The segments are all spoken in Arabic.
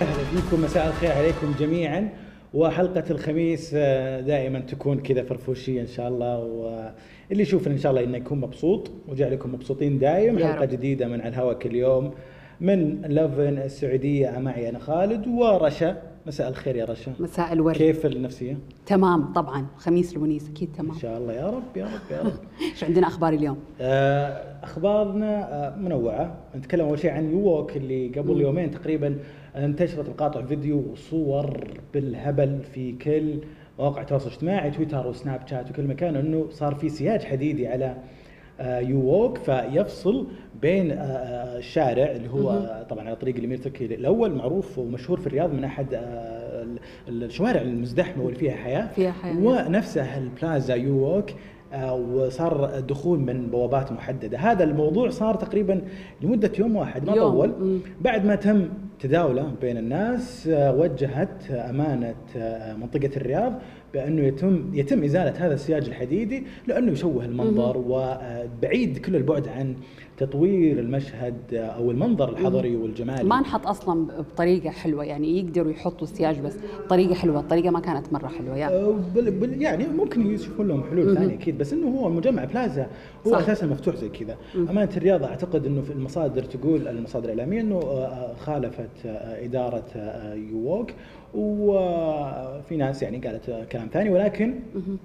أهلا فيكم مساء الخير عليكم جميعا. وحلقة الخميس آه، دائما تكون كذا فرفوشية إن شاء الله. واللي يشوفنا إن شاء الله إنه يكون مبسوط وجعلكم مبسوطين دايم. حلقة. جديدة من على الهواء كل يوم. من لافن السعودية معي أنا خالد ورشا. مساء الخير يا رشا. مساء الورد. كيف النفسية؟ تمام طبعا. خميس الونيس أكيد تمام. إن شاء الله. يا رب يا رب يا رب. إيش عندنا أخبار اليوم؟ آه، أخبارنا آه، منوعة. نتكلم أول شيء عن يووك اللي قبل يومين تقريبا انتشرت مقاطع فيديو وصور بالهبل في كل مواقع التواصل الاجتماعي تويتر وسناب شات وكل مكان إنه صار في سياج حديدي على آه، U Walk فيفصل بين آه، آه، الشارع اللي هو آه، طبعا على طريق الامير تركي الأول معروف ومشهور في الرياض من أحد آه، ال- الشوارع المزدحمة واللي فيها حياة. فيها حياة. ونفسه البلازا U Walk آه، وصار الدخول من بوابات محددة، هذا الموضوع صار تقريبا لمدة يوم واحد ما يوم، طول. بعد ما تم تداوله بين الناس آه، وجهت أمانة آه، منطقة الرياض بأنه يتم يتم إزالة هذا السياج الحديدي لأنه يشوه المنظر وبعيد كل البعد عن تطوير المشهد آه، أو المنظر الحضري والجمالي. ما انحط أصلا بطريقة حلوة يعني يقدروا يحطوا السياج بس طريقة حلوة الطريقة ما كانت مرة حلوة آه، بل يعني ممكن يشوفون لهم حلول ثانية أكيد بس إنه هو مجمع بلازا هو صح. أساسا مفتوح زي كذا. أمانة الرياض أعتقد إنه في المصادر تقول المصادر الإعلامية إنه آه، خالفت آه، إدارة آه، يووك. وفي ناس يعني قالت كلام ثاني ولكن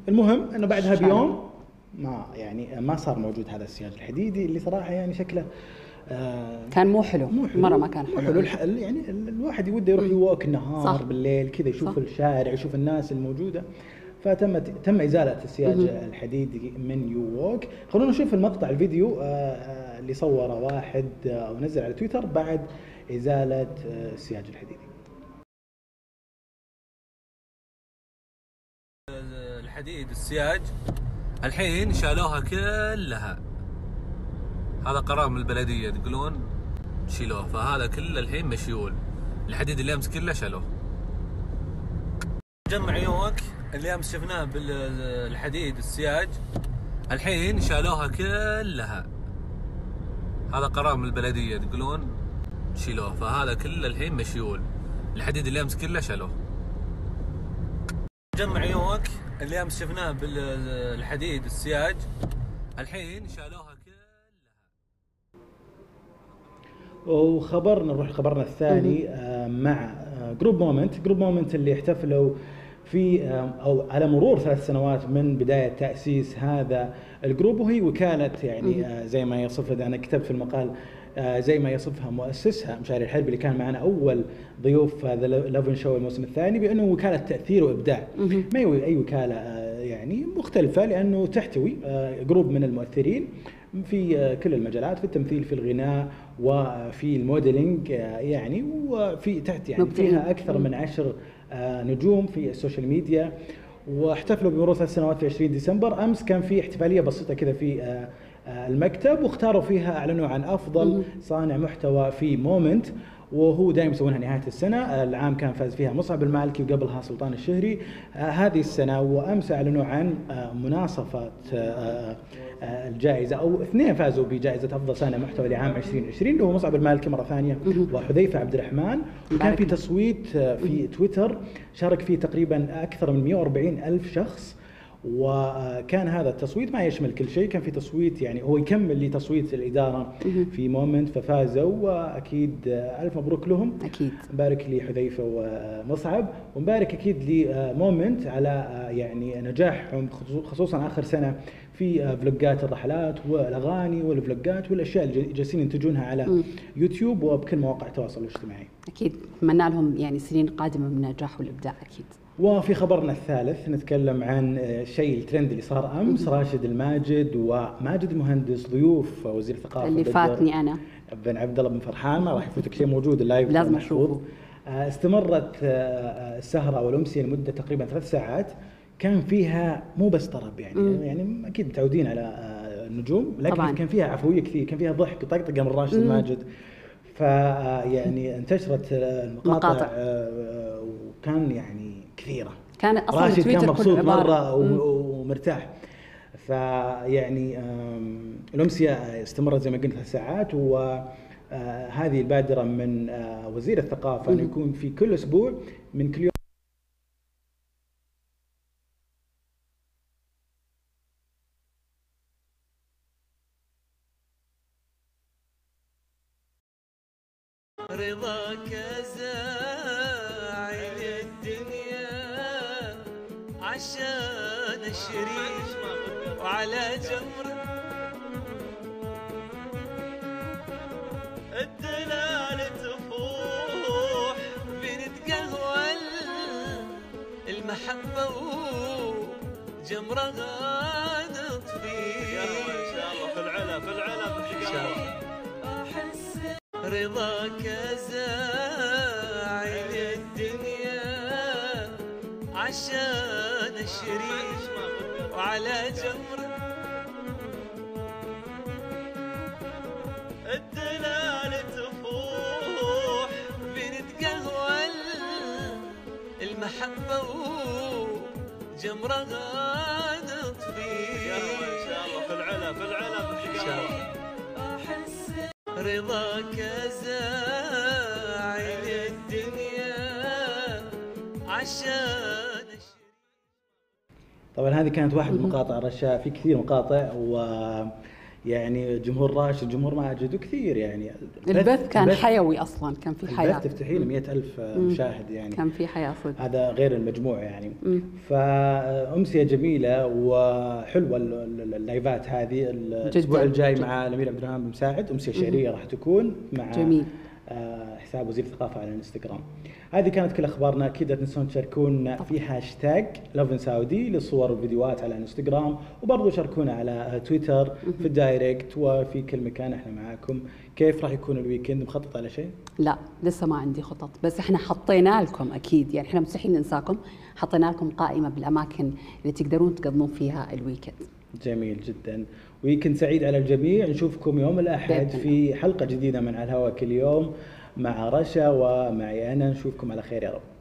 المهم إنه بعدها. بيوم ما يعني ما صار موجود هذا السياج الحديدي اللي صراحة يعني شكله آه، كان مو حلو, مو حلو مرة ما كان حلو, حلو. يعني ال- الواحد يوده يروح يوك النهار صح. بالليل كذا يشوف صح. الشارع يشوف الناس الموجودة. فتم تم إزالة السياج الحديدي من يو ووك خلونا نشوف المقطع الفيديو آه، آه، اللي صوره واحد آه، أو نزل على تويتر بعد إزالة آه، السياج الحديدي. الحديد السياج الحين شالوها كلها. هذا قرار من البلدية تقولون شيلوه فهذا كله الحين مشيول. الحديد اللي أمس كله شالوه. جمع يوك اللي أمس شفناه بالحديد السياج الحين شالوها كلها. هذا قرار من البلدية تقولون شيلوه فهذا كله الحين مشيول. الحديد اللي أمس كله شالوه. جمع يوك اللي امس شفناه بالحديد السياج الحين شالوها كلها. وخبرنا نروح خبرنا الثاني آه، مع group Moment group Moment اللي احتفلوا في آه، أو على مرور ثلاث سنوات من بداية تأسيس هذا ال group وهي وكالة يعني آه، زي ما يصفها أنا كتبت في المقال زي ما يصفها مؤسسها مشاري الحلبي اللي كان معنا أول ضيوف هذا Lovin Show الموسم الثاني بأنه وكالة تأثير وإبداع. ما هي أي وكالة آه، يعني مختلفة لأنه تحتوي آه، group من المؤثرين في آه، كل المجالات في التمثيل في الغناء وفي ال modeling آه، يعني وفي تحت يعني. فيها أكثر من عشر آه، نجوم في ال social media واحتفلوا بمرور ثلاث سنوات في 20 ديسمبر. أمس كان في احتفالية بسيطة كذا في آه، آه، المكتب واختاروا فيها أعلنوا عن أفضل صانع محتوى في Moment وهو دائما يسوونها نهاية السنة، آه، العام كان فاز فيها مصعب المالكي وقبلها سلطان الشهري، آه، هذه السنة وأمس أعلنوا عن آه، مناصفة آه، آه، آه، الجائزة أو اثنين فازوا بجائزة أفضل صانع محتوى لعام 2020 اللي هو مصعب المالكي مرة ثانية وحذيفة عبد الرحمن. وكان في تصويت آه، في تويتر شارك فيه تقريبا أكثر من 140 ألف شخص. وكان هذا التصويت ما يشمل كل شيء كان في تصويت يعني هو يكمل لتصويت الإدارة في مومنت ففازوا وأكيد ألف مبروك لهم. أكيد. نبارك لحذيفه ومصعب ونبارك أكيد لمومنت على يعني نجاحهم خصو- خصوصا آخر سنة في فلوجات الرحلات والأغاني والفلوجات والأشياء اللي جالسين ينتجونها على يوتيوب وبكل مواقع التواصل الاجتماعي. أكيد. أتمنى لهم يعني سنين قادمة من النجاح والإبداع أكيد. وفي خبرنا الثالث نتكلم عن آه، شيء الترند اللي صار أمس راشد الماجد وماجد المهندس ضيوف وزير الثقافة اللي فاتني أنا بن عبد الله بن فرحان ما راح يفوتك شيء موجود ال live لازم. أشوفه. آه، استمرت آه، السهرة والامسيه لمدة تقريبا ثلاث ساعات كان فيها مو بس طرب يعني يعني أكيد متعودين على النجوم لكن طبعاً. كان فيها عفوية كثير كان فيها ضحك وطقطقة من راشد الماجد ف آه، يعني انتشرت المقاطع مقاطع. وكان يعني كثيرة. كان أصلا راشد كان مبسوط مرة ومرتاح. فيعني الأمسية استمرت زي ما قلت ثلاث ساعات و آه، هذه البادرة من آه، وزير الثقافة إنه يكون في كل أسبوع من كل يوم. رضاك زاعل عشان اشري وعلى جمر الدلال تفوح بنتقهوى المحبة وجمرها نطفي إن شاء الله في العلا في العلا إن شاء الله. أحس رضاك زاعل عشان اشري وعلى جمر الدلال تفوح بنتقهوى المحبة وجمرها نطفي ان شاء الله في العلا في العلا إن شاء الله. أحس رضاك الدنيا عشان طبعا هذه كانت واحد من مقاطع رشا في كثير مقاطع و يعني جمهور راشد جمهور ماجد وكثير يعني. البث كان البث- حيوي أصلا كان في حياة. البث تفتحي له 100000 مشاهد يعني. كان في حياة صدق. هذا غير المجموع يعني. وحلوة ال- ال- اللايفات هذه. الأسبوع جداً، الجاي. مع الأمير عبد الرحمن بن مساعد أمسية شعرية راح تكون مع جميل. آه، حساب وزير الثقافة على الانستغرام. هذه كانت كل أخبارنا. أكيد لا تنسون تشاركونا في hashtag Lovin Saudi للصور والفيديوهات على الانستغرام وبرضو شاركونا على تويتر في ال direct وفي كل مكان إحنا معاكم. كيف راح يكون ال weekend؟ مخطط على شيء؟ لا لسه ما عندي خطط. بس إحنا حطينا لكم أكيد يعني إحنا مستحيل ننساكم. حطينا لكم قائمة بالأماكن اللي تقدرون تقضون فيها ال weekend. جميل جدا. weekend سعيد على الجميع. نشوفكم يوم الأحد في حلقة جديدة من على الهواء كل يوم مع رشا ومعي أنا. نشوفكم على خير يا رب.